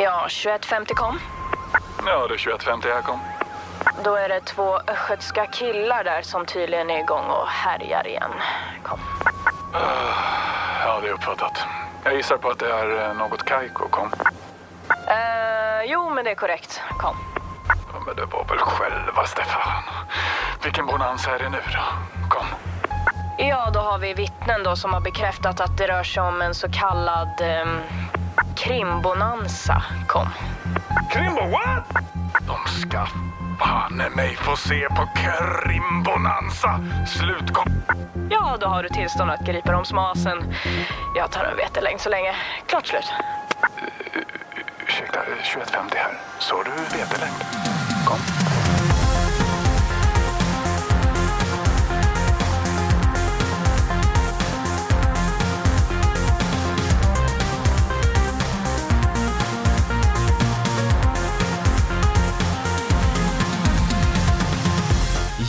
Ja, 21.50 kom. Ja, det är 21.50 här kom. Då är det två östgötska killar där som tydligen är igång och härjar igen. Kom. Ja, det är uppfattat. Jag gissar på att det är eh, något Kaiko kom. Eh, jo, men det är korrekt. Kom. Ja, men det var väl själva Stefan. Vilken bonanza är det nu då? Kom. Ja, då har vi vittnen då som har bekräftat att det rör sig om en så kallad eh, krimbonanza. Kom. Krimbo, what? De ska banne mig få se på Krimbonanza. Slutkom... Ja, då har du tillstånd att gripa dem som asen. Jag tar en vetelängd så länge. Klart slut. Ursäkta, 21.50 här. Så du vetelängd? Kom.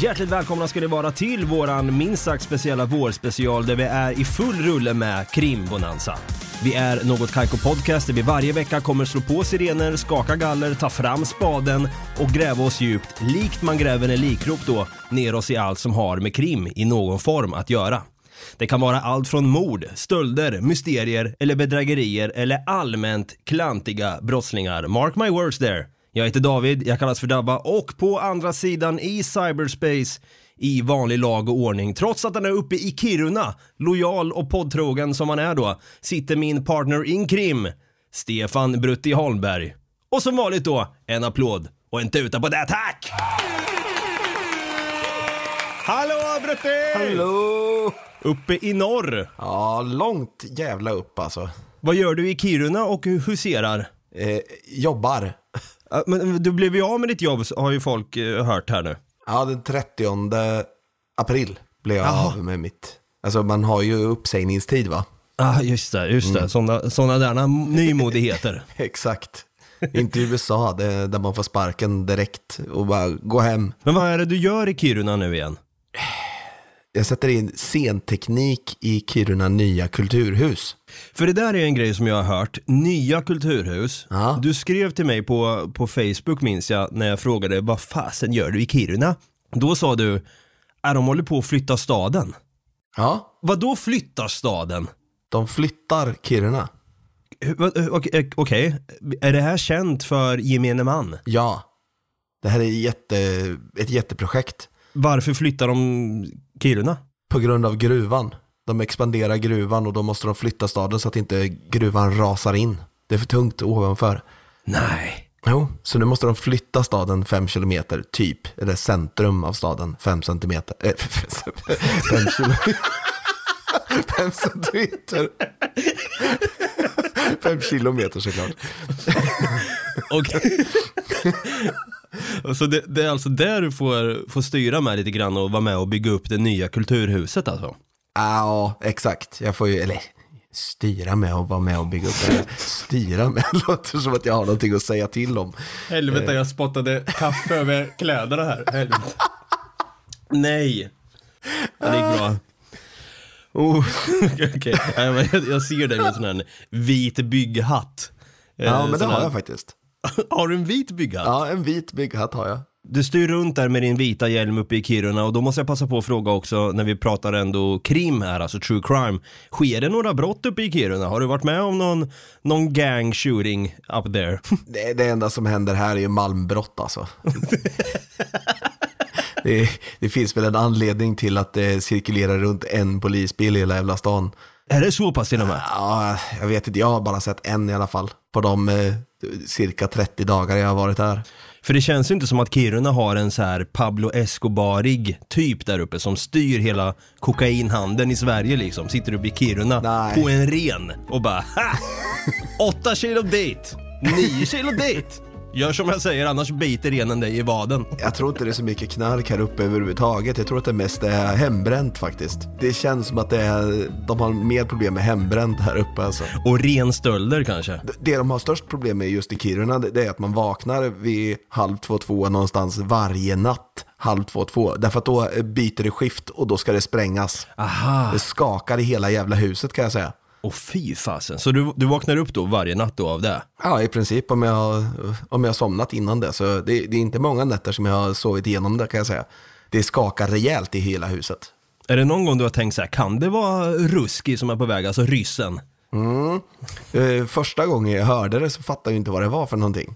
Hjärtligt välkomna ska ni vara till våran minst sagt speciella vårspecial där vi är i full rulle med krimbonanza. Vi är Något Kaiko Podcast där vi varje vecka kommer slå på sirener, skaka galler, ta fram spaden och gräva oss djupt, likt man gräver en likgrop då, ner oss i allt som har med krim i någon form att göra. Det kan vara allt från mord, stölder, mysterier eller bedrägerier eller allmänt klantiga brottslingar. Mark my words there. Jag heter David, jag kallas för Dabba och på andra sidan i cyberspace i vanlig lag och ordning, trots att han är uppe i Kiruna, lojal och poddtrogen som han är då, sitter min partner in krim, Stefan Brutti Holmberg. Och som vanligt då, en applåd och en tuta på det, tack! Hallå Brutti! Hallå! Uppe i norr. Ja, långt jävla upp alltså. Vad gör du i Kiruna och huserar? Eh, jobbar. Ja, Men du blev ju av med ditt jobb har ju folk eh, hört här nu. Ja, den 30 april blev jag Jaha. av med mitt. Alltså man har ju uppsägningstid va? ah, just det, just det. Såna, såna där nymodigheter. Exakt. Inte i USA det, där man får sparken direkt och bara gå hem. Men vad är det du gör i Kiruna nu igen? Jag sätter in scenteknik i Kiruna nya kulturhus. För det där är en grej som jag har hört, nya kulturhus. Ja. Du skrev till mig på, på Facebook minns jag, när jag frågade vad fasen gör du i Kiruna? Då sa du, är de håller på att flytta staden? Ja, Vad då flyttar staden? de flyttar Kiruna. Eh, Okej, okej. är det här känt för gemene man? Ja. Det här är jätte, ett jätteprojekt. Varför flyttar de Kiruna? På grund av gruvan. De expanderar gruvan och då måste de flytta staden så att inte gruvan rasar in. Det är för tungt ovanför. Nej. Jo, så nu måste de flytta staden fem kilometer, typ. Eller centrum av staden, fem centimeter. Äh, fem kilometer. fem centimeter. fem kilometer såklart. Okej. Så det, det är alltså där du får, får styra med lite grann och vara med och bygga upp det nya kulturhuset alltså? Ja, exakt. Jag får ju, eller styra med och vara med och bygga upp det. Styra med låter som att jag har någonting att säga till om. Helvete, jag spottade kaffe över kläderna här. Helvete. Nej. Ja, det gick bra. Oh, okej. Men jag, jag ser dig med en sån här vit bygghatt. Eh, Ja, men det har jag faktiskt. Har du en vit bygghatt? Ja, en vit bygghatt har jag. Du styr runt där med din vita hjälm uppe i Kiruna och då måste jag passa på att fråga också när vi pratar ändå krim här, alltså true crime. Sker det några brott uppe i Kiruna? Har du varit med om någon, någon gang shooting up there? Det, det enda som händer här är ju malmbrott alltså. det, det finns väl en anledning till att det cirkulerar runt en polisbil i hela jävla stan. är det så pass till och med? Ja, jag vet inte, jag har bara sett en i alla fall. På de eh, cirka 30 dagar jag har varit här. För det känns ju inte som att Kiruna har en så här Pablo Escobarig typ där uppe som styr hela kokainhandeln i Sverige liksom. Sitter uppe i Kiruna Nej. på en ren och bara ha! Åtta kilo dit! Nio kilo dit! Gör som jag säger annars biter renen dig i vaden. Jag tror inte det är så mycket knark här uppe överhuvudtaget. Jag tror att det mest är hembränt faktiskt. Det känns som att det är, de har mer problem med hembränt här uppe alltså. Och renstölder kanske. Det- de har störst problem med just i Kiruna, det det är att man vaknar vid halv två, två någonstans varje natt. Halv två, två. Därför att då byter det skift och då ska det sprängas. Aha. Det skakar i hela jävla huset kan jag säga. Och fy fasen. Så du, du vaknar upp då varje natt då av det? Ja, i princip om jag har, om jag somnat innan det. Så det, det är inte många nätter som jag har sovit igenom det kan jag säga. Det skakar rejält i hela huset. Är det någon gång du har tänkt så här, kan det vara Ruski som är på väg, alltså ryssen? Eh, första gången jag hörde det så fattade jag inte vad det var för någonting.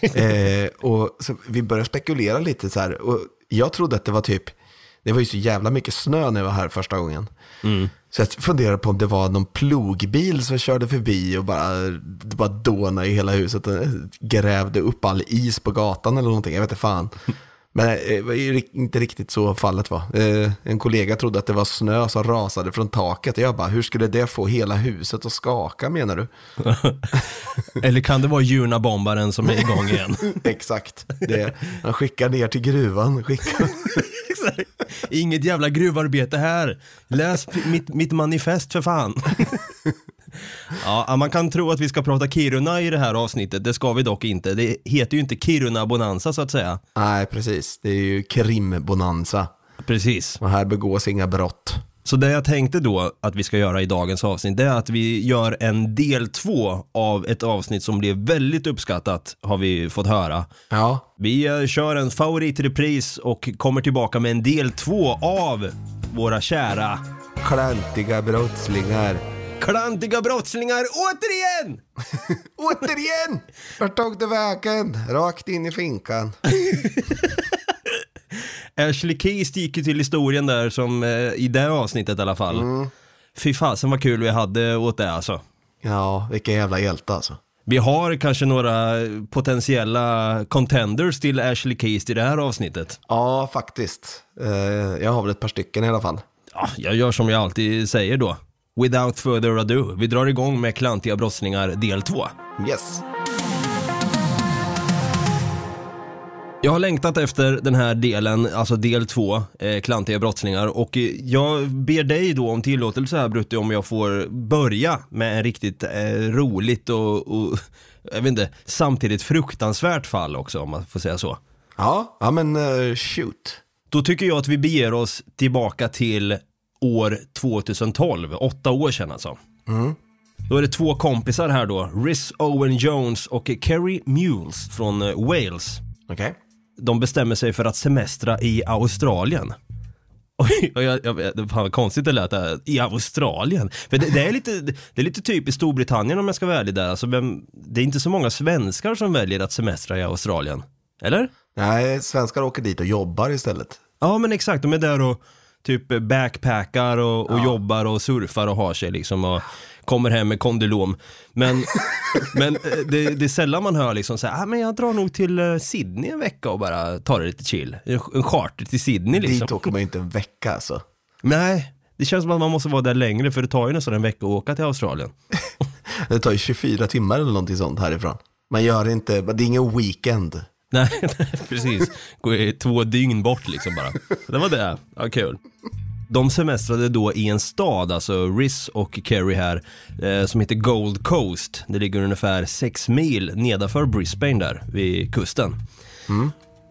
eh, och vi började spekulera lite så här. Och jag trodde att det var typ, det var ju så jävla mycket snö när jag var här första gången. Så jag funderade på om det var någon plogbil som körde förbi och bara, bara dånade i hela huset och grävde upp all is på gatan eller någonting. Jag vet inte fan. Men eh, det var inte riktigt så fallet var. Eh, En kollega trodde att det var snö som rasade från taket. Jag bara, hur skulle det få hela huset att skaka menar du? Eller kan det vara Junabombaren som är igång igen? Exakt. Det, han skickar ner till gruvan. Skickar. Inget jävla gruvarbete här. Läs mitt, mitt manifest för fan. Ja, man kan tro att vi ska prata Kiruna i det här avsnittet, det ska vi dock inte. Det heter ju inte Kiruna Bonanza så att säga. Nej, precis. Det är ju krimbonanza. Precis. Och här begås inga brott. Så det jag tänkte då att vi ska göra i dagens avsnitt, det är att vi gör en del två av ett avsnitt som blev väldigt uppskattat, har vi fått höra. Ja, Vi eh, kör en favoritrepris och kommer tillbaka med en del två av våra kära klantiga brottslingar. Klantiga brottslingar återigen! Återigen! Vart tog du vägen? Rakt in i finkan. Ashley Keys gick ju till historien där som eh, i det avsnittet i alla fall. Fy fasen vad kul vi hade åt det alltså. Ja, vilken jävla hjälte alltså. Vi har kanske några potentiella contenders till Ashley Keys i det här avsnittet. Ja, faktiskt. Eh, jag har väl ett par stycken i alla fall. Ja, jag gör som jag alltid säger då. Without further ado, vi drar igång med Klantiga brottslingar del 2. Yes. Jag har längtat efter den här delen, alltså del 2, eh, Klantiga brottslingar och eh, jag ber dig då om tillåtelse här Brutti om jag får börja med en riktigt eh, roligt och, och jag vet inte, samtidigt fruktansvärt fall också om man får säga så. Ja, ja men eh, shoot. Då tycker jag att vi beger oss tillbaka till år 2012, åtta år sedan alltså. Då är det två kompisar här då, Riz Owen Jones och Kerry Mules från eh, Wales. Okej. De bestämmer sig för att semestra i Australien. Oj, och jag, jag, fan vad konstigt det lät där, i Australien. För det, det, är lite, det är lite typiskt Storbritannien om jag ska vara ärlig där. Alltså, vem, det är inte så många svenskar som väljer att semestra i Australien. Eller? Nej, svenskar åker dit och jobbar istället. Ja men exakt, de är där och typ backpackar och, och jobbar och surfar och har sig liksom och kommer hem med kondylom. Men, men eh, det, det är sällan man hör liksom så här, ah, men jag drar nog till eh, Sydney en vecka och bara tar det lite chill. En charter till Sydney liksom. Dit åker man ju inte en vecka alltså. Nej, det känns som att man måste vara där längre för det tar ju nästan en vecka att åka till Australien. Det tar ju 24 timmar eller någonting sånt härifrån. Man gör inte, det är ingen weekend. Nej, precis. Gå i två dygn bort liksom bara. Det var det. Ja, kul. De semestrade då i en stad, alltså Riz och Kerry här, eh, som heter Gold Coast. Det ligger ungefär sex mil nedanför Brisbane där, vid kusten.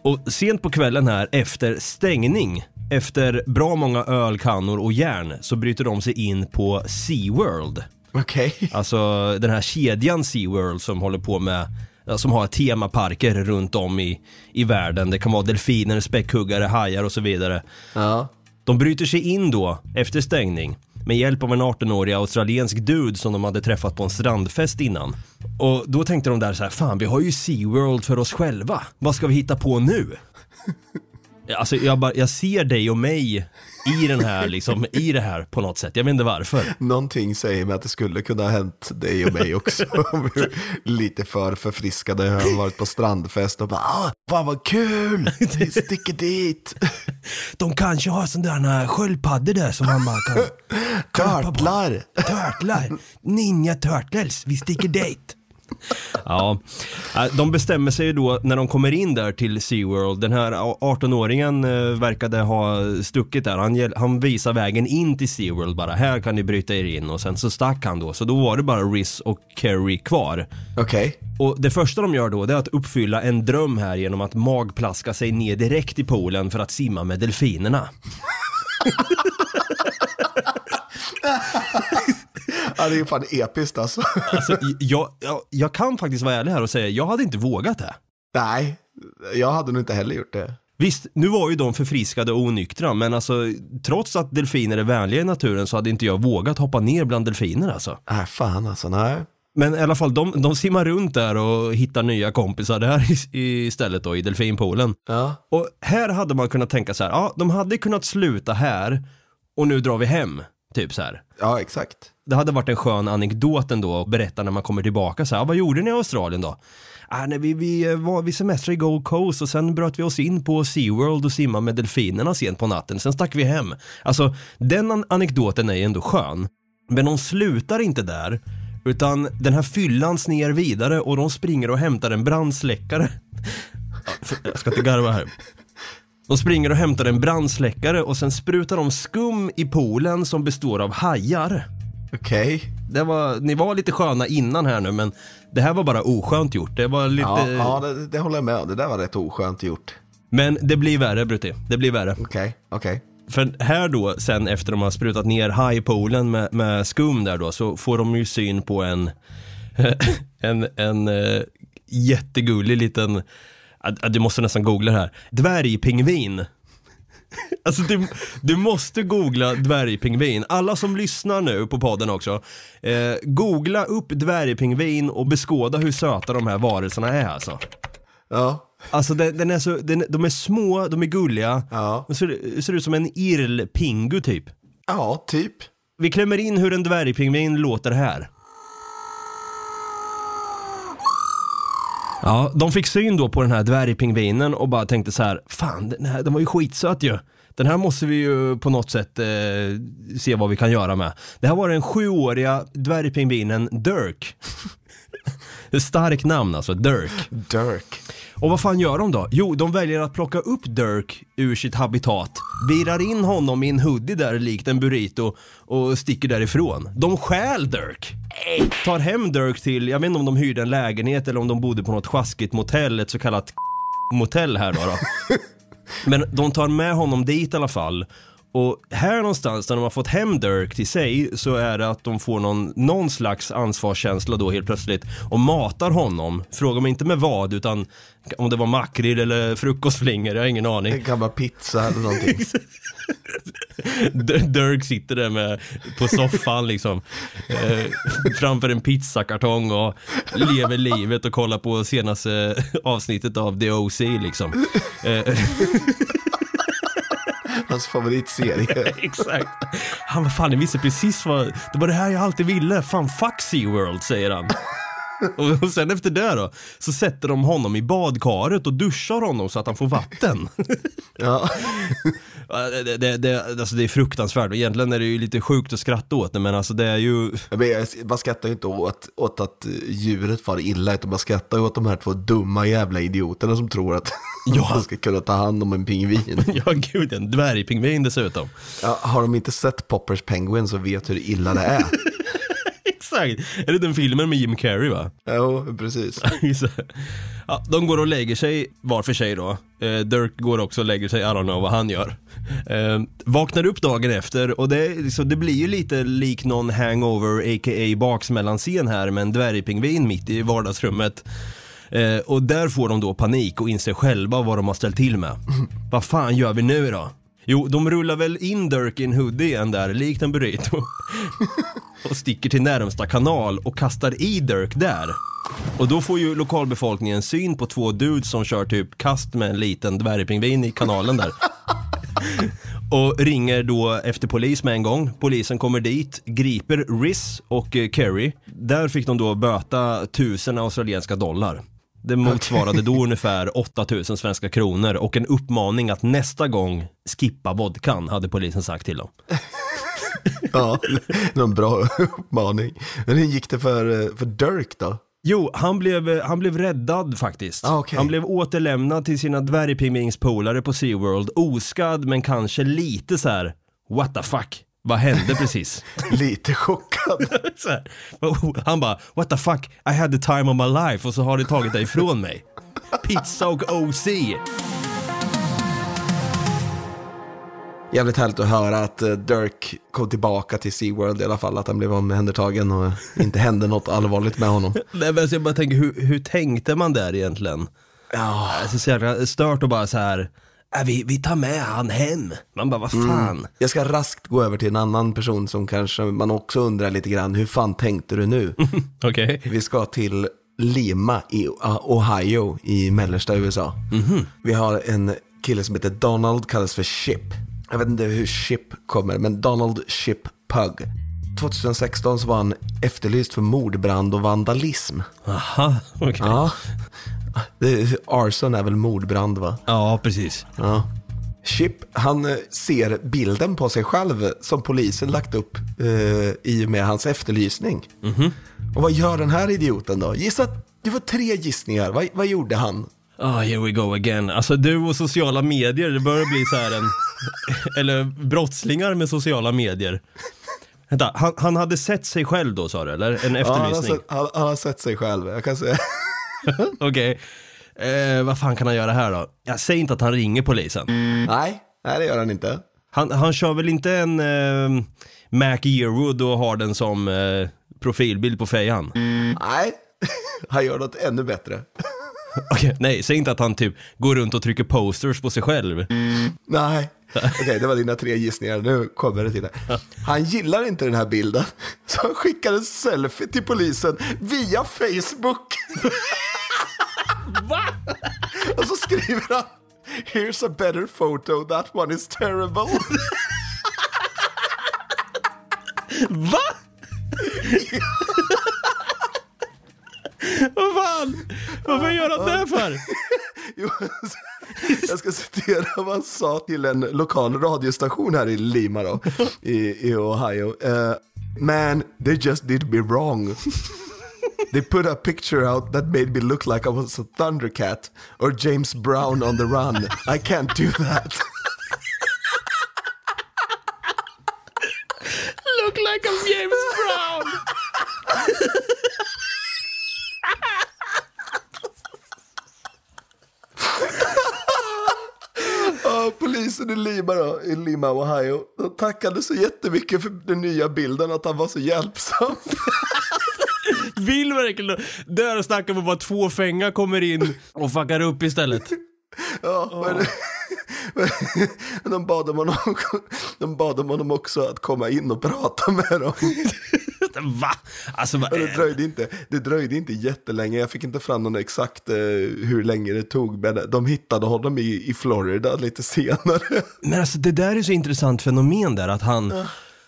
Och sent på kvällen här, efter stängning, efter bra många ölkannor och järn, så bryter de sig in på SeaWorld. Okej. Alltså den här kedjan SeaWorld som håller på med som har temaparker runt om i, i världen. Det kan vara delfiner, späckhuggare, hajar och så vidare. Ja. De bryter sig in då, efter stängning, med hjälp av en 18-årig australiensk dude som de hade träffat på en strandfest innan. Och då tänkte de där så här, fan vi har ju SeaWorld för oss själva. Vad ska vi hitta på nu? Alltså jag, bara, jag ser dig och mig i den här liksom, i det här på något sätt. Jag vet inte varför. Någonting säger mig att det skulle kunna ha hänt dig och mig också. Lite för förfriskade, jag har varit på strandfest och bara, ah, fan vad kul, vi sticker dit. De kanske har sådana där sköldpaddor där som man kan... Törtlar. Törtlar! Ninja Turtles, vi sticker dit! Ja, äh, de bestämmer sig ju då när de kommer in där till SeaWorld. Den här 18-åringen eh, verkade ha stuckit där. Han, han visar vägen in till SeaWorld bara. Här kan ni bryta er in och sen så stack han då. Så då var det bara Riz och Kerry kvar. Okej. Och det första de gör då det är att uppfylla en dröm här genom att magplaska sig ner direkt i poolen för att simma med delfinerna. Ja, det är fan episkt alltså. Alltså, jag, jag, jag kan faktiskt vara ärlig här och säga, jag hade inte vågat det. Nej, jag hade nog inte heller gjort det. Visst, nu var ju de förfriskade och onyktra, men alltså trots att delfiner är vänliga i naturen så hade inte jag vågat hoppa ner bland delfiner alltså. Nej, fan alltså, nej. Men i alla fall, de, de simmar runt där och hittar nya kompisar där i- istället då i delfinpoolen. Ja, Och här hade man kunnat tänka så här, ja, de hade kunnat sluta här och nu drar vi hem, typ så här. ja exakt. Det hade varit en skön anekdot ändå att berätta när man kommer tillbaka så här, ah, vad gjorde ni i Australien då? Ah, nej, vi, vi eh, var vi semestrade i Gold Coast och sen bröt vi oss in på SeaWorld och simmade med delfinerna sent på natten, sen stack vi hem. Alltså, den an- anekdoten är ju ändå skön. Men de slutar inte där, utan den här fyllan sner vidare och de springer och hämtar en brandsläckare. Jag ska inte garva här. De springer och hämtar en brandsläckare och sen sprutar de skum i poolen som består av hajar. Okej. Det var, ni var lite sköna innan här nu men det här var bara oskönt gjort. Det var lite... Ja, ja det, det håller jag med om. Det där var rätt oskönt gjort. Men det blir värre Brutti. Det blir värre. Okej, okej. För här då, sen efter de har sprutat ner hajpoolen med, med skum där då, så får de ju syn på en, en, en uh, jättegullig liten, uh, du måste nästan googla det här, dvärgpingvin. Alltså du, du måste googla dvärgpingvin. Alla som lyssnar nu på podden också, eh, googla upp dvärgpingvin och beskåda hur söta de här varelserna är alltså. Ja, Alltså den, den är så, den, de är små, de är gulliga, Ja. de ser, ser ut som en irlpingu typ. ja, typ. Vi klämmer in hur en dvärgpingvin låter här. Ja, de fick syn då på den här dvärgpingvinen och bara tänkte så här, fan den, här, den var ju skitsöt ju. Den här måste vi ju på något sätt eh, se vad vi kan göra med. Det här var den sjuåriga dvärgpingvinen Dirk. Ett starkt namn alltså, Dirk. Dirk. Och vad fan gör de då? Jo, de väljer att plocka upp Dirk ur sitt habitat, virar in honom i en hoodie där likt en burrito och sticker därifrån. De stjäl Dirk. Tar hem Dirk till, jag vet inte om de hyrde en lägenhet eller om de bodde på något sjaskigt motell, ett så kallat motell här då. då. Men de tar med honom dit i alla fall. Och här någonstans när de har fått hem Dirk till sig så är det att de får någon, någon slags ansvarskänsla då helt plötsligt och matar honom. Fråga mig inte med vad utan om det var makrill eller frukostflingor, jag har ingen aning. En gammal pizza eller någonting. Dirk sitter där med, på soffan liksom eh, framför en pizzakartong och lever livet och kollar på senaste avsnittet av The OC liksom. Eh, Hans favoritserie. Exakt. Han var fan, jag visste precis vad, det var det här jag alltid ville. Fan, fuck Sea World, säger han. Och sen efter det då, så sätter de honom i badkaret och duschar honom så att han får vatten. Ja. Det, det, det, alltså det är fruktansvärt, egentligen är det ju lite sjukt att skratta åt det men alltså det är ju Men man skrattar ju inte åt, åt att djuret far illa, utan man skrattar ju åt de här två dumma jävla idioterna som tror att Ja. man ska kunna ta hand om en pingvin. Ja gud, en dvärgpingvin dessutom. Ja, har de inte sett Poppers Penguin så vet hur illa det är. Exakt, är det den filmen med Jim Carrey va? Jo, precis. Ja, de går och lägger sig var för sig då. Eh, Dirk går också och lägger sig, I don't know vad han gör. Eh, vaknar upp dagen efter och det, så det blir ju lite lik någon hangover, a.k.a. baksmällanscen här med en dvärgpingvin mitt i vardagsrummet. Eh, och där får de då panik och inser själva vad de har ställt till med. vad fan gör vi nu då? Jo, de rullar väl in Dirk i en hoodie igen där, likt en burrito. och sticker till närmsta kanal och kastar i Dirk där. Och då får ju lokalbefolkningen syn på två dudes som kör typ kast med en liten dvärgpingvin i kanalen där. och ringer då efter polis med en gång. Polisen kommer dit, griper Riz och eh, Kerry. Där fick de då böta tusen australienska dollar. Det motsvarade då ungefär 8000 svenska kronor och en uppmaning att nästa gång skippa vodkan, hade polisen sagt till dem. Ja, någon bra uppmaning. Men hur gick det för, för Dirk då? Jo, han blev, han blev räddad faktiskt. Ah, okej. Han blev återlämnad till sina dvärgpingvinspolare på SeaWorld, oskadd men kanske lite så här: what the fuck, vad hände precis? Lite chockad. Han bara, what the fuck, I had the time of my life och så har det tagit det ifrån mig. Pizza och OC. Jävligt härligt att höra att eh, Dirk kom tillbaka till SeaWorld i alla fall, att han blev omhändertagen och inte hände något allvarligt med honom. Nej, men alltså, jag bara tänker, hur, hur tänkte man där egentligen? Ja, Alltså, så jävla stört och bara så här, äh, vi, vi tar med han hem. Man bara, vad fan? jag ska raskt gå över till en annan person som kanske man också undrar lite grann, hur fan tänkte du nu? Okej. Vi ska till Lima i Ohio i mellersta USA. Vi har en kille som heter Donald, kallas för Chip. Jag vet inte hur Chip kommer, men Donald Chip Pug. 2016 så var han efterlyst för mordbrand och vandalism. Aha, okej. Ja. Ja, arson är väl mordbrand va? precis. Ja. Chip, han eh, ser bilden på sig själv som polisen lagt upp eh, i och med hans efterlysning. Och vad gör den här idioten då? Gissa, det var tre gissningar. Vad, vad gjorde han? Ah, here we go again. Alltså du och sociala medier, det börjar bli så här en... eller brottslingar med sociala medier. Vänta, han, han hade sett sig själv då sa du, eller? En Ja, han, har efterlysning? sett, han, han har sett sig själv, jag kan säga. Okej. Eh, vad fan kan han göra här då? Jag säger inte att han ringer polisen. nej, nej, det gör han inte. Han, han kör väl inte en eh, Mac Yearwood och har den som eh, profilbild på fejan? Nej, han gör något ännu bättre. Okej, nej, säg inte att han typ går runt och trycker posters på sig själv. Nej, okej, det var dina tre gissningar. Nu kommer det till det. Han gillar inte den här bilden, så han skickar en selfie till polisen via Facebook. Va? Och så skriver han Here's a better photo, that one is terrible. Va? Vad fan? Varför gör han det för? Jo, Jag ska citera vad han sa till en lokal radiostation här i Lima då, i, i Ohio. Eh, Man, they just did me wrong. They put a picture out that made me look like I was a Thundercat or James Brown on the run. I can't do that. Look like I'm James Brown. Ja, polisen i Lima då, i Lima, Ohio, de tackade så jättemycket för den nya bilden, att han var så hjälpsam. Vill verkligen Där snackar vi bara två fängar kommer in och fuckar upp istället. Ja, men, men de, bad om honom, de bad om honom också att komma in och prata med dem. Va? Alltså, vad det dröjde inte, det dröjde inte jättelänge, jag fick inte fram någon exakt eh, hur länge det tog, men de hittade honom i, i Florida lite senare. Men alltså det där är så intressant fenomen där att han,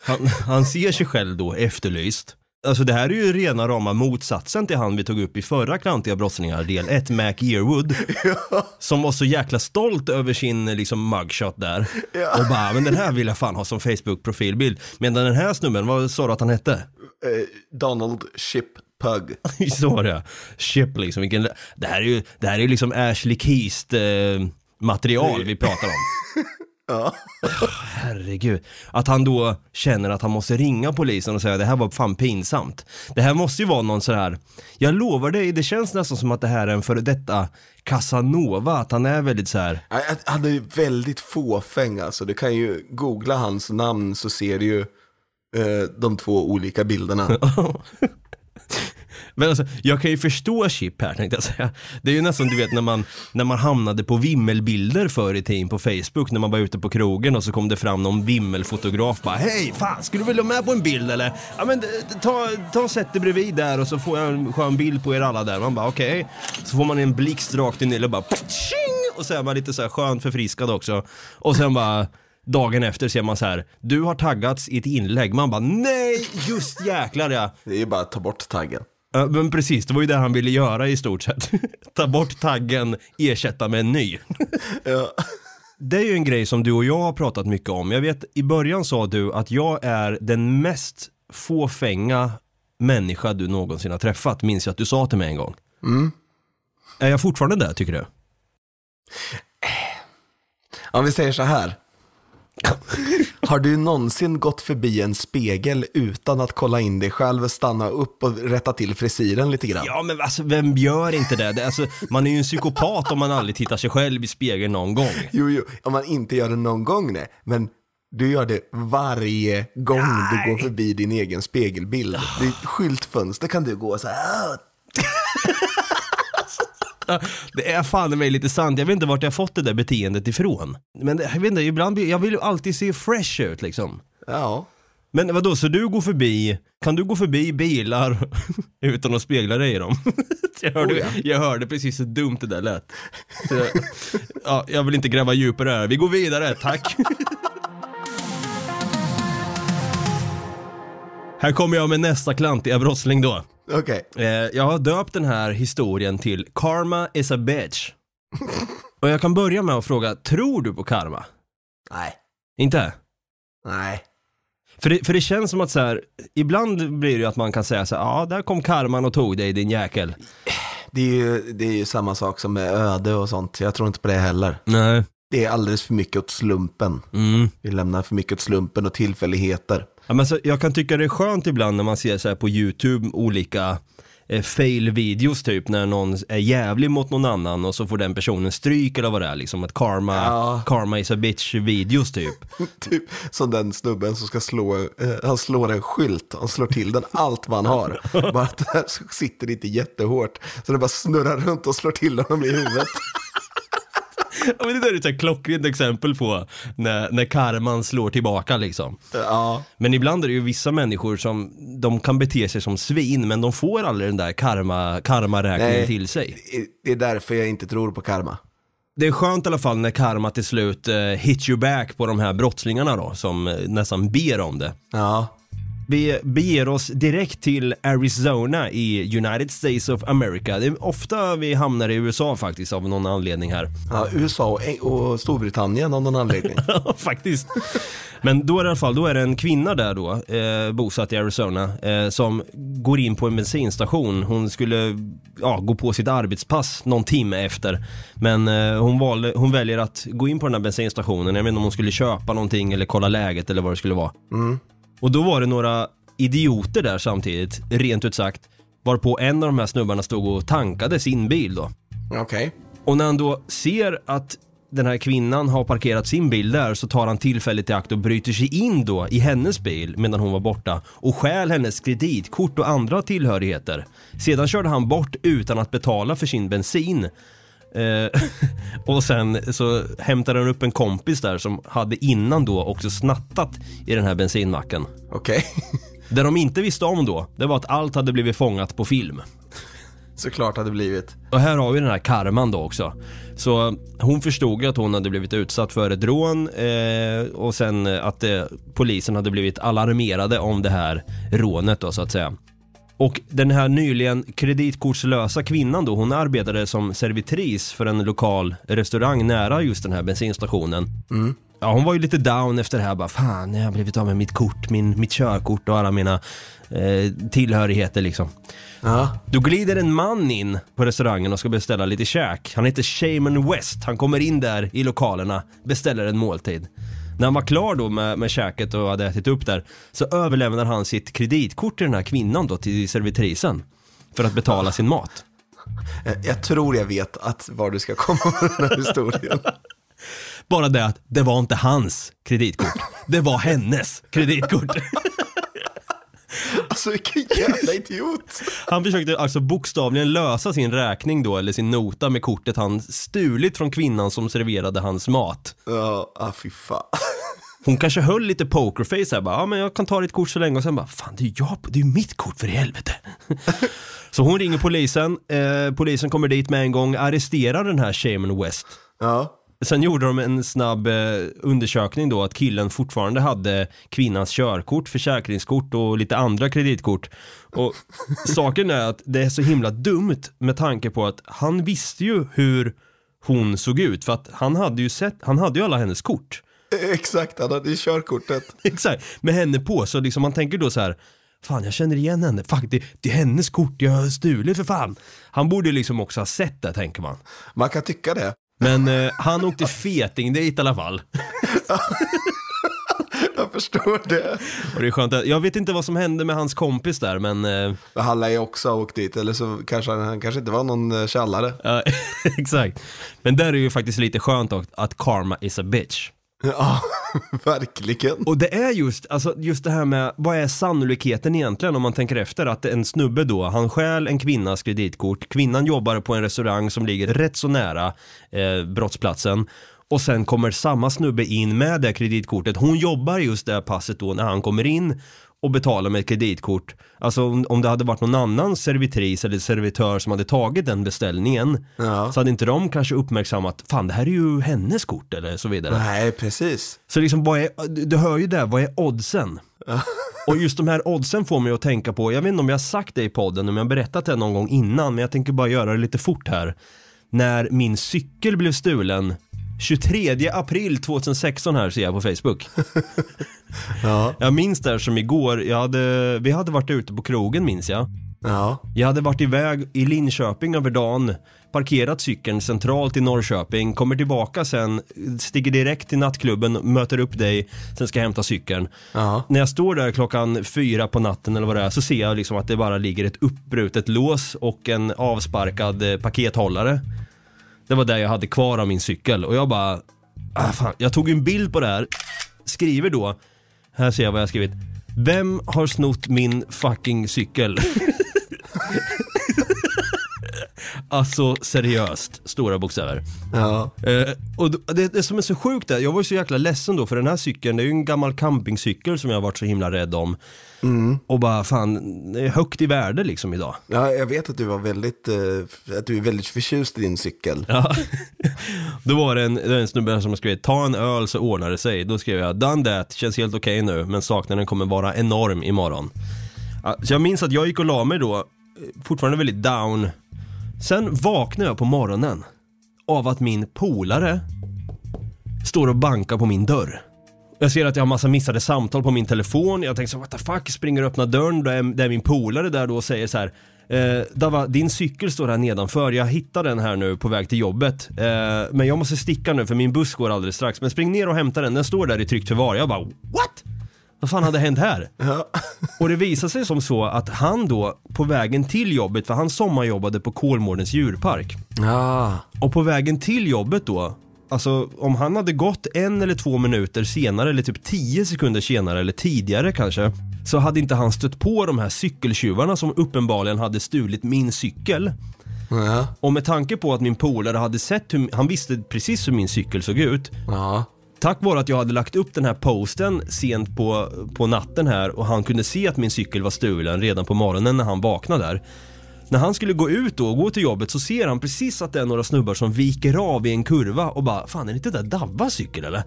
han, han ser sig själv då efterlyst. Alltså det här är ju rena rama motsatsen till han vi tog upp i förra Klantiga brottslingar del 1, Mac Earwood. Som var så jäkla stolt över sin liksom mugshot där. Ja. Och bara, men den här vill jag fan ha som Facebook-profilbild. Medan den här snubben, vad sa du att han hette? Eh, Donald Ship Pug. Så var det Chip liksom, vilken, det här är ju, det här är ju liksom Ashley Keast eh, material vi pratar om. Ja. Herregud. Att han då känner att han måste ringa polisen och säga det här var fan pinsamt. Det här måste ju vara någon sån här, jag lovar dig, det känns nästan som att det här är en före detta Casanova, att han är väldigt så här. Han är väldigt fåfäng alltså. Du kan ju googla hans namn så ser du ju eh, de två olika bilderna. Men alltså, jag kan ju förstå Chip här tänkte jag säga. Det är ju nästan du vet när man, när man hamnade på vimmelbilder förr i tiden på Facebook när man var ute på krogen och så kom det fram någon vimmelfotograf bara Hej, fan skulle du vilja vara med på en bild eller? Ja men ta, ta och sätt dig bredvid där och så får jag en skön bild på er alla där. Man bara okej. Så får man en blixt rakt in i och bara tjing! Och så är man lite så här skönt förfriskad också. Och sen bara Dagen efter ser man så här, du har taggats i ett inlägg. Man bara nej, just jäklar ja. Det är ju bara att ta bort taggen. Ja, men precis, det var ju det han ville göra i stort sett. Ta bort taggen, ersätta med en ny. Ja. Det är ju en grej som du och jag har pratat mycket om. Jag vet, i början sa du att jag är den mest fåfänga människa du någonsin har träffat, minns jag att du sa till mig en gång. Är jag fortfarande där, tycker du? Om vi säger så här. Har du någonsin gått förbi en spegel utan att kolla in dig själv, stanna upp och rätta till frisyren lite grann? Ja, men alltså vem gör inte det? det alltså, man är ju en psykopat om man aldrig tittar sig själv i spegeln någon gång. Jo, jo, om man inte gör det någon gång, nej. Men Du gör det varje gång du går förbi din egen spegelbild. Ditt skyltfönster kan du gå så här. Det är fan mig lite sant, jag vet inte vart jag fått det där beteendet ifrån. Men jag vet inte, ibland, jag vill ju alltid se fresh ut liksom. Ja. Men vadå, så du går förbi, kan du gå förbi bilar utan att spegla dig i dem? jag, hörde, Oh ja. jag hörde precis hur dumt det där lät. Jag- ja, jag vill inte gräva djupare här, vi går vidare, tack. här kommer jag med nästa klantiga brottsling då. Okej. Eh, jag har döpt den här historien till Karma is a bitch. Och jag kan börja med att fråga, tror du på karma? Nej. Inte? Nej. För det, för det känns som att så här, ibland blir det ju att man kan säga så här, ja där kom karman och tog dig din jäkel. Det är, ju, det är ju samma sak som med öde och sånt. Jag tror inte på det heller. Nej. Det är alldeles för mycket åt slumpen. Mm. Vi lämnar för mycket åt slumpen och tillfälligheter. Ja, men så, jag kan tycka det är skönt ibland när man ser så här på YouTube olika eh, fail-videos typ när någon är jävlig mot någon annan och så får den personen stryk eller vad det är liksom. Att karma, Ja. karma is a bitch-videos typ. Typ som den snubben som ska slå, eh, han slår en skylt, han slår till den allt han har. Bara att det här sitter inte jättehårt, så det bara snurrar runt och slår till honom i huvudet. Ja, men det där är ett så här klockrent exempel på när, när karman slår tillbaka liksom. Ja, Men ibland är det ju vissa människor som, de kan bete sig som svin men de får aldrig den där karma, karma-räkningen Nej. till sig. det är därför jag inte tror på karma. Det är skönt i alla fall när karma till slut eh, hit you back på de här brottslingarna då som eh, nästan ber om det. Ja, Vi beger oss direkt till Arizona i United States of America. Det är ofta vi hamnar i USA faktiskt av någon anledning här. ja USA och, och Storbritannien av någon anledning. Faktiskt. Men då är det i alla fall, då är det en kvinna där då, eh, bosatt i Arizona, eh, som går in på en bensinstation. Hon skulle ja, gå på sitt arbetspass någon timme efter. Men eh, hon, valde, hon väljer att gå in på den här bensinstationen. Jag vet inte om hon skulle köpa någonting eller kolla läget eller vad det skulle vara. Och då var det några idioter där samtidigt, rent ut sagt. Varpå en av de här snubbarna stod och tankade sin bil då. Okej. Och när han då ser att den här kvinnan har parkerat sin bil där så tar han tillfället i akt och bryter sig in då i hennes bil medan hon var borta och stjäl hennes kreditkort och andra tillhörigheter. Sedan körde han bort utan att betala för sin bensin. Eh, och sen så hämtade han upp en kompis där som hade innan då också snattat i den här bensinmacken. Okej. Det de inte visste om då, det var att allt hade blivit fångat på film. Såklart hade det blivit. Och här har vi den här karman då också. Så hon förstod ju att hon hade blivit utsatt för ett rån eh, och sen att eh, polisen hade blivit alarmerade om det här rånet då så att säga. Och den här nyligen kreditkortslösa kvinnan då, hon arbetade som servitris för en lokal restaurang nära just den här bensinstationen. Ja, hon var ju lite down efter det här bara, fan jag har blivit av med mitt kort, min, mitt körkort och alla mina eh, tillhörigheter liksom. Ja. Då glider en man in på restaurangen och ska beställa lite käk. Han heter Shaman West. Han kommer in där i lokalerna, beställer en måltid. När han var klar då med, med käket och hade ätit upp där så överlämnar han sitt kreditkort till den här kvinnan då, till servitrisen. För att betala sin mat. Jag, jag tror jag vet att var du ska komma med den här historien. Bara det att det var inte hans kreditkort. Det var hennes kreditkort. Alltså vilken jävla idiot. Han försökte alltså bokstavligen lösa sin räkning då, eller sin nota med kortet han stulit från kvinnan som serverade hans mat. Ja, ah, fy fan. Hon kanske höll lite pokerface här bara, ja men jag kan ta ditt kort så länge och sen bara, fan det är jag, det är mitt kort för i helvete. så hon ringer polisen, eh, polisen kommer dit med en gång, arresterar den här Shaman West. Ja. Sen gjorde de en snabb eh, undersökning då att killen fortfarande hade kvinnans körkort, försäkringskort och lite andra kreditkort. Och saken är att det är så himla dumt med tanke på att han visste ju hur hon såg ut för att han hade ju sett, han hade ju alla hennes kort. Exakt, han hade ju körkortet. Exakt, med henne på så liksom man tänker då så här Fan jag känner igen henne, fuck det, det är hennes kort jag har stulit för fan Han borde liksom också ha sett det tänker man Man kan tycka det. Men eh, han åkte feting dit i alla fall Jag förstår det. Och det är skönt jag vet inte vad som hände med hans kompis där men eh, Han lär ju också ha åkt dit, eller så kanske han, han kanske inte var någon eh, tjallare. ja, Exakt Men där är ju faktiskt lite skönt att karma is a bitch Ja, Verkligen. Och det är just, alltså, just det här med, vad är sannolikheten egentligen om man tänker efter att en snubbe då, han stjäl en kvinnas kreditkort, kvinnan jobbar på en restaurang som ligger rätt så nära eh, brottsplatsen och sen kommer samma snubbe in med det kreditkortet, hon jobbar just det passet då när han kommer in och betalar med kreditkort. Alltså om, om det hade varit någon annan servitris eller servitör som hade tagit den beställningen Ja. så hade inte de kanske uppmärksammat, fan det här är ju hennes kort eller så vidare. Nej, precis. Så liksom, vad är, du hör ju där, vad är oddsen? Och just de här oddsen får mig att tänka på, jag vet inte om jag har sagt det i podden, om jag har berättat det någon gång innan, men jag tänker bara göra det lite fort här. När min cykel blev stulen 23 april 2016 här ser jag på Facebook. Ja. Jag minns det här som igår, jag hade, vi hade varit ute på krogen minns jag. Ja. Jag hade varit iväg i Linköping över dagen, parkerat cykeln centralt i Norrköping, kommer tillbaka sen, stiger direkt till nattklubben, möter upp dig, sen ska jag hämta cykeln. Ja. När jag står där klockan fyra på natten eller vad det är så ser jag liksom att det bara ligger ett uppbrutet lås och en avsparkad eh, pakethållare. Det var det jag hade kvar av min cykel och jag bara, ah, fan. jag tog en bild på det här, skriver då, här ser jag vad jag har skrivit. Vem har snott min fucking cykel? alltså seriöst, stora bokstäver. Ja. Eh, och det, det som är så sjukt är, jag var ju så jäkla ledsen då för den här cykeln, det är ju en gammal campingcykel som jag har varit så himla rädd om. Och bara fan, det är högt i värde liksom idag. ja, jag vet att du var väldigt, eh, att du är väldigt förtjust i din cykel. Ja. Då var det en, det var en snubbe som skrev ta en öl så ordnar det sig. Då skrev jag done that, känns helt okej nu men saknaden kommer vara enorm imorgon. Så jag minns att jag gick och la mig då, eh, fortfarande väldigt down. Sen vaknar jag på morgonen av att min polare står och bankar på min dörr. Jag ser att jag har massa missade samtal på min telefon, jag tänker så what the fuck, springer och öppnar dörren, då är, det är min polare där då och säger så här eh, Dava, din cykel står här nedanför, jag hittar den här nu på väg till jobbet. Eh, Men jag måste sticka nu för min buss går alldeles strax, men spring ner och hämta den, den står där i tryggt förvar. Jag bara what? Vad fan hade hänt här? Ja. Och det visade sig som så att han då på vägen till jobbet, för han sommarjobbade på Kolmårdens djurpark Ja. och på vägen till jobbet då, alltså om han hade gått en eller två minuter senare eller typ tio sekunder senare eller tidigare kanske så hade inte han stött på de här cykeltjuvarna som uppenbarligen hade stulit min cykel. Ja. Och med tanke på att min polare hade sett hur, han visste precis hur min cykel såg ut. Ja. Tack vare att jag hade lagt upp den här posten sent på, på natten här och han kunde se att min cykel var stulen redan på morgonen när han vaknade där. När han skulle gå ut då och gå till jobbet så ser han precis att det är några snubbar som viker av i en kurva och bara Fan är det inte det där Davvas cykel eller?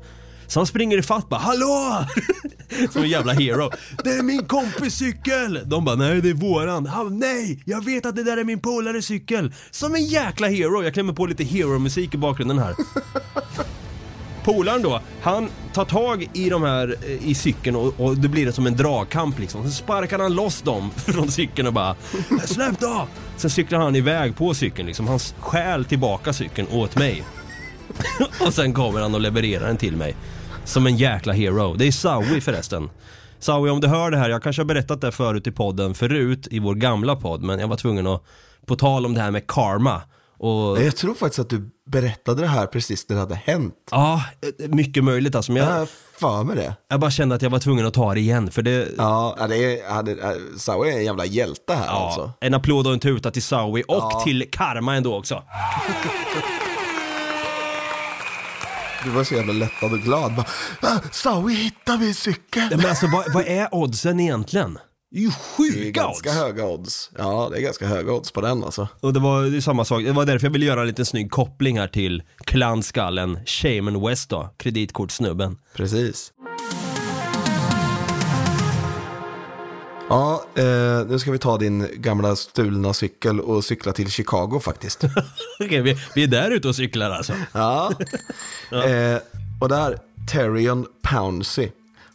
Så han springer ifatt bara Hallå! Som en jävla hero. Det är min kompis cykel! De bara nej det är våran. Han nej! Jag vet att det där är min polares cykel. Som en jäkla hero. Jag klämmer på lite hero-musik i bakgrunden här. Polaren då, han tar tag i de här eh, i cykeln och, och det blir det som en dragkamp liksom. Sen sparkar han loss dem från cykeln och bara Släpp då! Sen cyklar han iväg på cykeln liksom. Han stjäl tillbaka cykeln åt mig. och sen kommer han och levererar den till mig. Som en jäkla hero. Det är Sawi förresten. Sawi om du hör det här, jag kanske har berättat det förut i podden förut i vår gamla podd men jag var tvungen att, på tal om det här med karma och Jag tror faktiskt att du berättade det här precis när det hade hänt. Ja, mycket möjligt alltså. Men Jag har för mig det. jag bara kände att jag var tvungen att ta det igen. För det, Ja, det är, det, ja, Sawi är en jävla hjälte här ja, alltså. en applåd och en tuta till Sawi och Ja. till Karma ändå också. Du var så jävla lättad och glad. Bara, ah, Sawi hittar min cykel. Men alltså vad, vad är oddsen egentligen? Det är ju Det är sjuka ganska odds. höga odds. Ja, det är ganska höga odds på den alltså. Och det var är samma sak, det var därför jag ville göra en liten snygg koppling här till klanskallen Shaman West då, kreditkortsnubben. Precis. Ja, eh, nu ska vi ta din gamla stulna cykel och cykla till Chicago faktiskt. Okej, vi, vi är där ute och cyklar alltså. Ja. Eh, och där, Terrion Pouncey.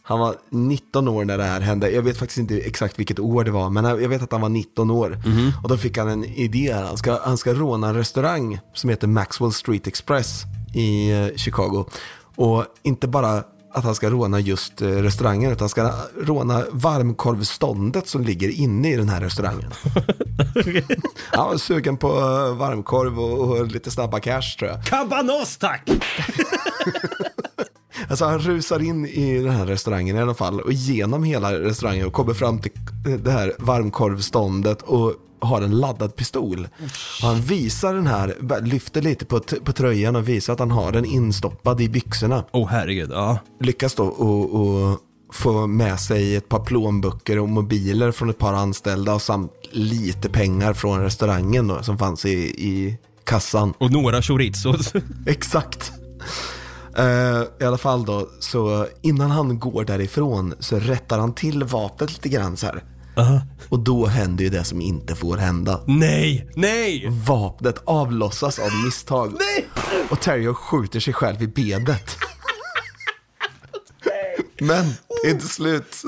Han var 19 år när det här hände. Jag vet faktiskt inte exakt vilket år det var, men jag vet att han var 19 år. Och då fick han en idé. Han ska, han ska råna en restaurang som heter Maxwell Street Express i eh, Chicago. Och inte bara att han ska råna just eh, restaurangen, utan han ska råna varmkorvståndet som ligger inne i den här restaurangen. Han var sugen på eh, varmkorv och, och lite snabba cash tror jag. Cabanos tack! Alltså han rusar in i den här restaurangen i alla fall och genom hela restaurangen och kommer fram till det här varmkorvståndet och har en laddad pistol. Och han visar den här, lyfter lite på, på tröjan och visar att han har den instoppad i byxorna. Åh oh, herregud, ja. Lyckas då och, och få med sig ett par plånböcker och mobiler från ett par anställda och samt lite pengar från restaurangen då, som fanns i, i kassan. Och några chorizos. Exakt. Eh, I alla fall då, så innan han går därifrån så rättar han till vapnet lite grann så här. Aha. Och då händer ju det som inte får hända. Nej, nej! Vapnet avlossas av misstag. Nej! Och Terry skjuter sig själv i benet. Men det är inte slut.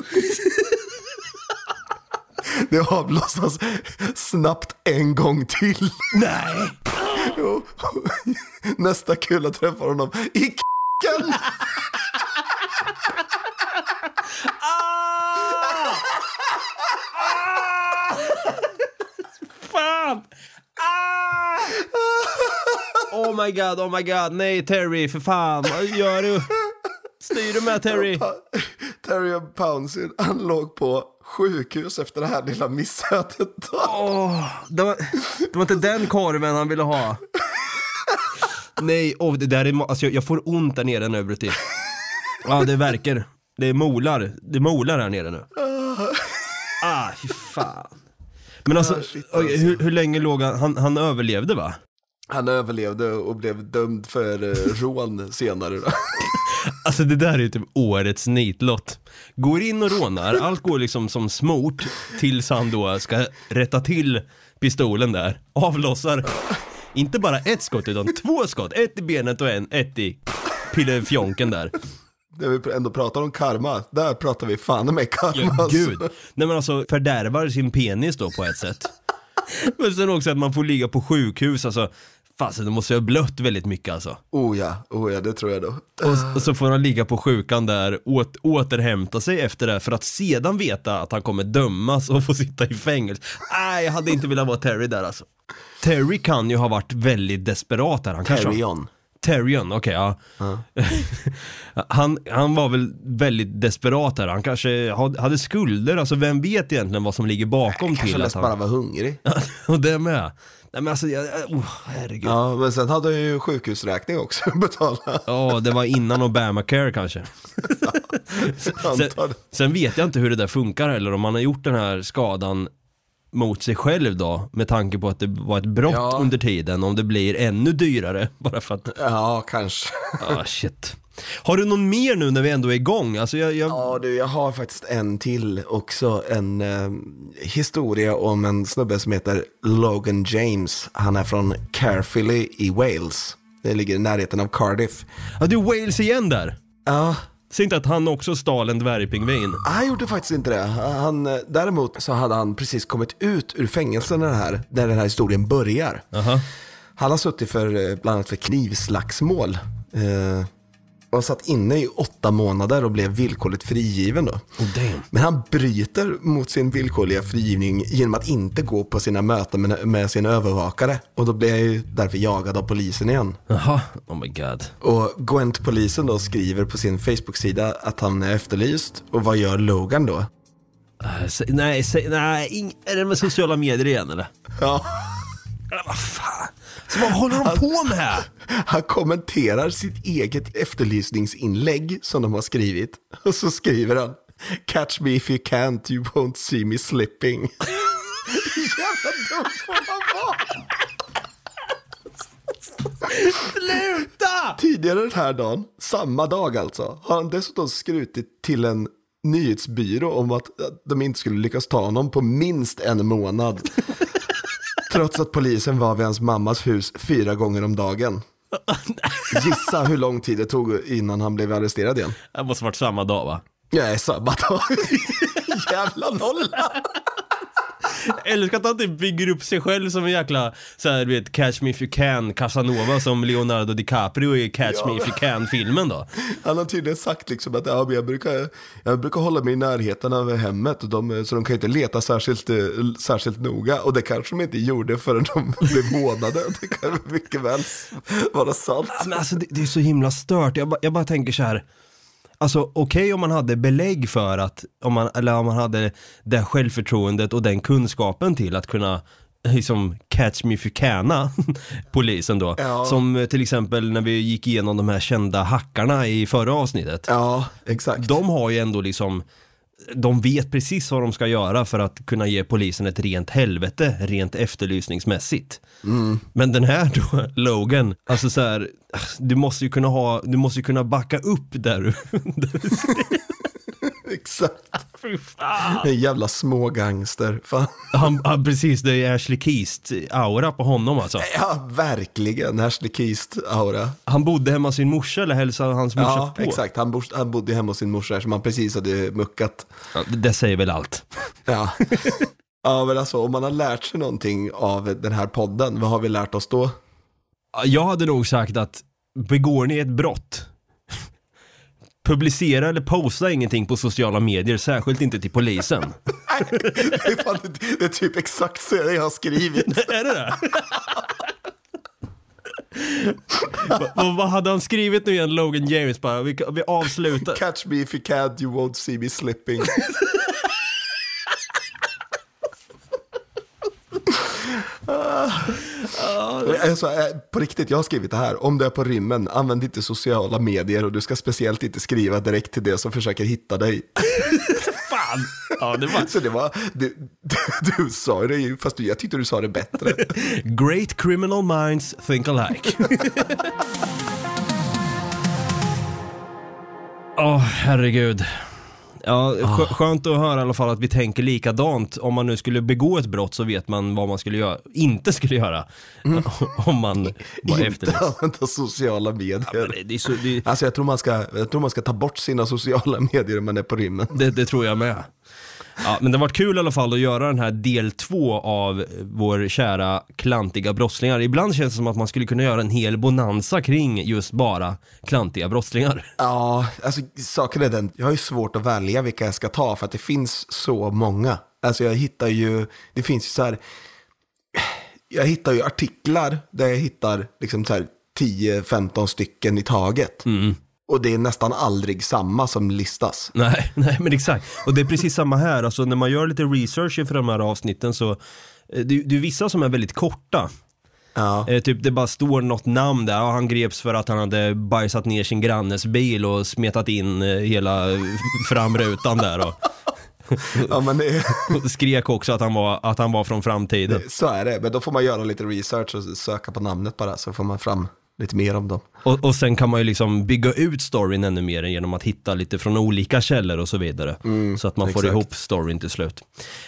Det avlossas snabbt en gång till. Nej! Jo. Nästa kula träffar honom i k***en. Ah! Ah! Fan! Ah! Oh my god, oh my god, nej Terry, för fan, vad gör du? Styr du med Terry? Terry Pouncy, han låg på sjukhus efter det här lilla missödet. Åh, det, var, det var inte den korven han ville ha. Nej, oh, det där är, alltså jag, jag får ont där nere nu Brutti. Ja, det verkar. Det är molar, det molar här nere nu. Ah, fy fan. Men alltså, Ah, shit, alltså. hur, hur länge låg han, han, han överlevde va? Han överlevde och blev dömd för eh, rån senare. Då. Alltså det där är ju typ årets nitlott. Går in och rånar, allt går liksom som smort tills han då ska rätta till pistolen där. Avlossar, inte bara ett skott utan två skott. Ett i benet och en, ett i pillefjonken där. När vi ändå pratar om karma, där pratar vi fan med karma. Ja, alltså. gud. Nej men alltså fördärvar sin penis då på ett sätt. Men sen också att man får ligga på sjukhus, alltså fasen det måste ju ha blött väldigt mycket alltså. Oh ja, oh ja, det tror jag då. Och, och så får han ligga på sjukan där, åt, återhämta sig efter det för att sedan veta att han kommer dömas och få sitta i fängelse. Nej, jag hade inte velat vara Terry där alltså. Terry kan ju ha varit väldigt desperat där. Han kanske- Terrion. Terrion, okej ja. han, han var väl väldigt desperat där. Han kanske hade hade skulder, alltså vem vet egentligen vad som ligger bakom Kanske till att mest han... bara var hungrig. och det med. Nej men alltså, jag, oh, herregud. Ja. Ja, men sen hade han ju sjukhusräkning också att betala. det var innan Obamacare kanske. Sen, det. sen vet jag inte hur det där funkar heller, om man har gjort den här skadan mot sig själv då, med tanke på att det var ett brott Ja. under tiden, om det blir ännu dyrare, bara för att, Ja, kanske. ah shit. Har du någon mer nu när vi ändå är igång? Alltså jag, jag... Ja du, jag har faktiskt en till också. En eh, historia om en snubbe som heter Logan James. Han är från Caerphilly i Wales. Det ligger i närheten av Cardiff. Ja, du är Wales igen där. Ja, Säg inte att han också stal en dvärgpingvin. han gjorde faktiskt inte det. Han, däremot så hade han precis kommit ut ur fängelset när, det här, när den här historien börjar. Aha. Han har suttit för eh, bland annat för knivslagsmål. Eh, och satt inne i åtta månader och blev villkorligt frigiven då. Oh. Men han bryter mot sin villkorliga frigivning genom att inte gå på sina möten med, med sin övervakare. Och då blir jag ju därför jagad av polisen igen. Jaha, oh my god. Och Gwent-polisen då skriver på sin Facebook-sida att han är efterlyst. Och vad gör Logan då? Äh, sä, nej, sä, nej, är det med sociala medier igen eller? Ja, Äh, vad fan? Så vad håller de på med? han kommenterar sitt eget efterlysningsinlägg som de har skrivit. Och så skriver han Catch me if you can't, you won't see me slipping. Jävla dum får man vara. Sluta! Tidigare den här dagen, samma dag alltså, har han dessutom skrutit till en nyhetsbyrå om att de inte skulle lyckas ta honom på minst en månad. Trots att polisen var vid hans mammas hus fyra gånger om dagen. Gissa hur lång tid det tog innan han blev arresterad igen. Det måste varit samma dag va? Nej, samma dag. Jävla nolla. Älskar att han typ bygger upp sig själv som en jäkla, så här, du vet, Catch Me If You Can, Casanova som Leonardo DiCaprio i Catch Me If You Can-filmen då. Han har tydligen sagt liksom att ja, jag, brukar, jag brukar hålla mig i närheten av hemmet och de, så de kan inte leta särskilt, eh, särskilt noga. Och det kanske de inte gjorde förrän de blev hånade. Det kan mycket väl vara sant. Ja, Men alltså det, det är så himla stört, jag, bara- jag bara tänker så här. Alltså okej om man hade belägg för att, om man, eller om man hade det självförtroendet och den kunskapen till att kunna liksom catch me if you cana polisen då. Ja. Som eh, till exempel när vi gick igenom de här kända hackarna i förra avsnittet. Ja, exakt. De har ju ändå liksom de vet precis vad de ska göra för att kunna ge polisen ett rent helvete, rent efterlysningsmässigt. Men den här då, Logan, alltså så här, du måste ju kunna ha, du måste ju kunna backa upp där du, där du exakt. Fy fan. En jävla smågangster. Fan. Han, han, precis, det är Ashley Keast aura på honom alltså. Ja, verkligen. Ashley Keast-aura. Han bodde hemma hos sin morsa eller hälsade hans morsa Ja, på. exakt. Han, bor, han bodde hemma hos sin morsa som han precis hade muckat. Ja, det- det säger väl allt. Ja. ja, men alltså om man har lärt sig någonting av den här podden, vad har vi lärt oss då? Jag hade nog sagt att begår ni ett brott Publicera eller posta ingenting på sociala medier, särskilt inte till polisen. det, är fan, det är typ exakt så jag har skrivit. är det det? Va- va- vad hade han skrivit nu igen, Logan James bara? Vi, vi avslutar. Catch me if you can't, you won't see me slipping. Alltså, eh, på riktigt, jag har skrivit det här. Om du är på rymmen, använd inte sociala medier och du ska speciellt inte skriva direkt till det som försöker hitta dig. Fan! Ja, det var Så det var, du, du, du sa det ju, fast jag tyckte du sa det bättre. Great criminal minds think alike. Åh, herregud. Ja, skö- skönt att höra i alla fall att vi tänker likadant. Om man nu skulle begå ett brott så vet man vad man skulle göra, inte skulle göra. Om man var inte efterlyst. använda sociala medier. det, det, är så, det, Alltså jag tror, man ska, jag tror man ska ta bort sina sociala medier om man är på rymmen. det, det tror jag med. Ja, men det har varit kul i alla fall att göra den här del två av vår kära klantiga brottslingar. Ibland känns det som att man skulle kunna göra en hel bonanza kring just bara klantiga brottslingar. Ja, alltså saken är den, jag har ju svårt att välja vilka jag ska ta för att det finns så många. Alltså jag hittar ju, det finns ju så här, jag hittar ju artiklar där jag hittar liksom så här 10-15 stycken i taget. Och det är nästan aldrig samma som listas. Nej, nej men exakt. Och det är precis samma här, alltså när man gör lite research inför de här avsnitten så, eh, det, det är vissa som är väldigt korta. Ja. Eh, typ det bara står något namn där, ja, han greps för att han hade bajsat ner sin grannes bil och smetat in eh, hela framrutan där och, ja, men det, och skrek också att han, var, att han var från framtiden. så är det. Men då får man göra lite research och söka på namnet bara så får man fram lite mer om dem. Och, och sen kan man ju liksom bygga ut storyn ännu mer genom att hitta lite från olika källor och så vidare. så att man får exakt. ihop storyn till slut.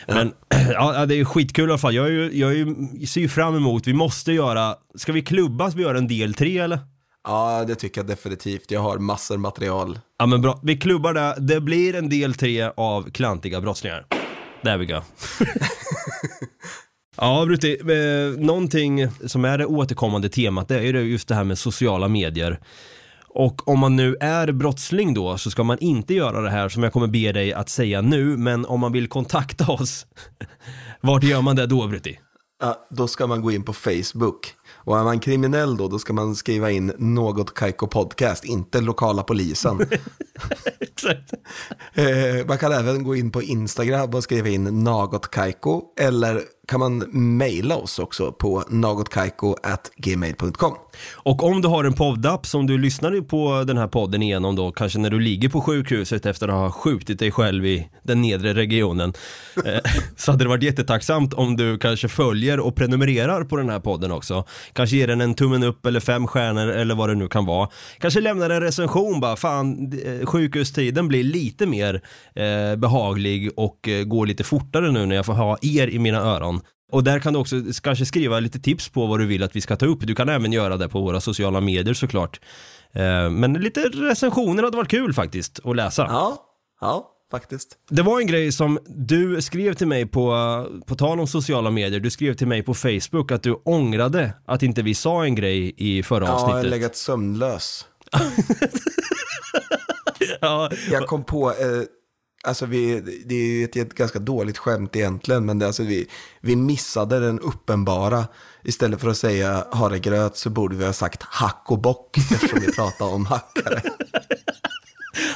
Men ja, det är skitkul i alla fall. Jag, är ju, jag är ju, ser ju fram emot, vi måste göra, ska vi klubba att vi gör en del tre eller? Ja, det tycker jag definitivt. Jag har massor material. Ja men bra, vi klubbar det. Det blir en del tre av klantiga brottslingar. Där vi go. Ja, Brutti, eh, någonting som är det återkommande temat det är ju just det här med sociala medier. Och om man nu är brottsling då så ska man inte göra det här som jag kommer be dig att säga nu, men om man vill kontakta oss, vart gör man det då Brutti? Ja, då ska man gå in på Facebook. Och är man kriminell då, då ska man skriva in något Kaiko Podcast, inte lokala polisen. Exakt. eh, man kan även gå in på Instagram och skriva in något Kaiko. Eller kan man mejla oss också på nagotkaiko.gmail.com. Och om du har en poddapp som du lyssnar på den här podden igenom då, kanske när du ligger på sjukhuset efter att ha skjutit dig själv i den nedre regionen, eh, så hade det varit jättetacksamt om du kanske följer och prenumererar på den här podden också. Kanske ger den en tummen upp eller fem stjärnor eller vad det nu kan vara. Kanske lämnar en recension bara, fan eh, sjukhustiden blir lite mer eh, behaglig och eh, går lite fortare nu när jag får ha er i mina öron. Och där kan du också kanske skriva lite tips på vad du vill att vi ska ta upp. Du kan även göra det på våra sociala medier såklart. Eh, Men lite recensioner hade varit kul faktiskt att läsa. Ja, ja, faktiskt. Det var en grej som du skrev till mig på, på tal om sociala medier, du skrev till mig på Facebook att du ångrade att inte vi sa en grej i förra Ja, jag har avsnittet. legat sömnlös. Ja, Jag kom på, eh, alltså vi, det är ju ett, ett ganska dåligt skämt egentligen, men det, alltså vi, vi missade den uppenbara. Istället för att säga havregröt så borde vi ha sagt hack och bock, eftersom vi pratar om hackare.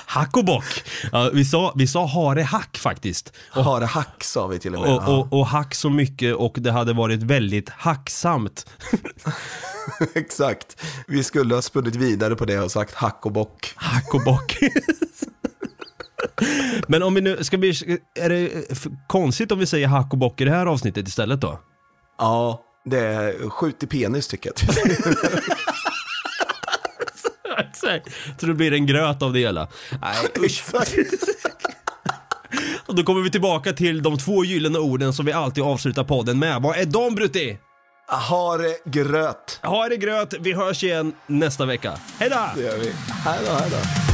Hack och bock. Ja, vi, sa, vi sa hare hack faktiskt. Och, Hare hack sa vi till och med. och, och, och hack så mycket och det hade varit väldigt hacksamt. Exakt. Vi skulle ha spunnit vidare på det och sagt hack och bock. Hack och bock. Men om vi nu, ska vi, är det konstigt om vi säger hack och bock i det här avsnittet istället då? Ja, det är skjut i penis tycker jag. Så det blir en gröt av det hela. Nej, usch. Och då kommer vi tillbaka till de två gyllene orden som vi alltid avslutar podden med. Vad är de Brutti? Hare gröt. Ha det gröt, vi hörs igen nästa vecka. Hej då! Det gör vi. Här då, här då.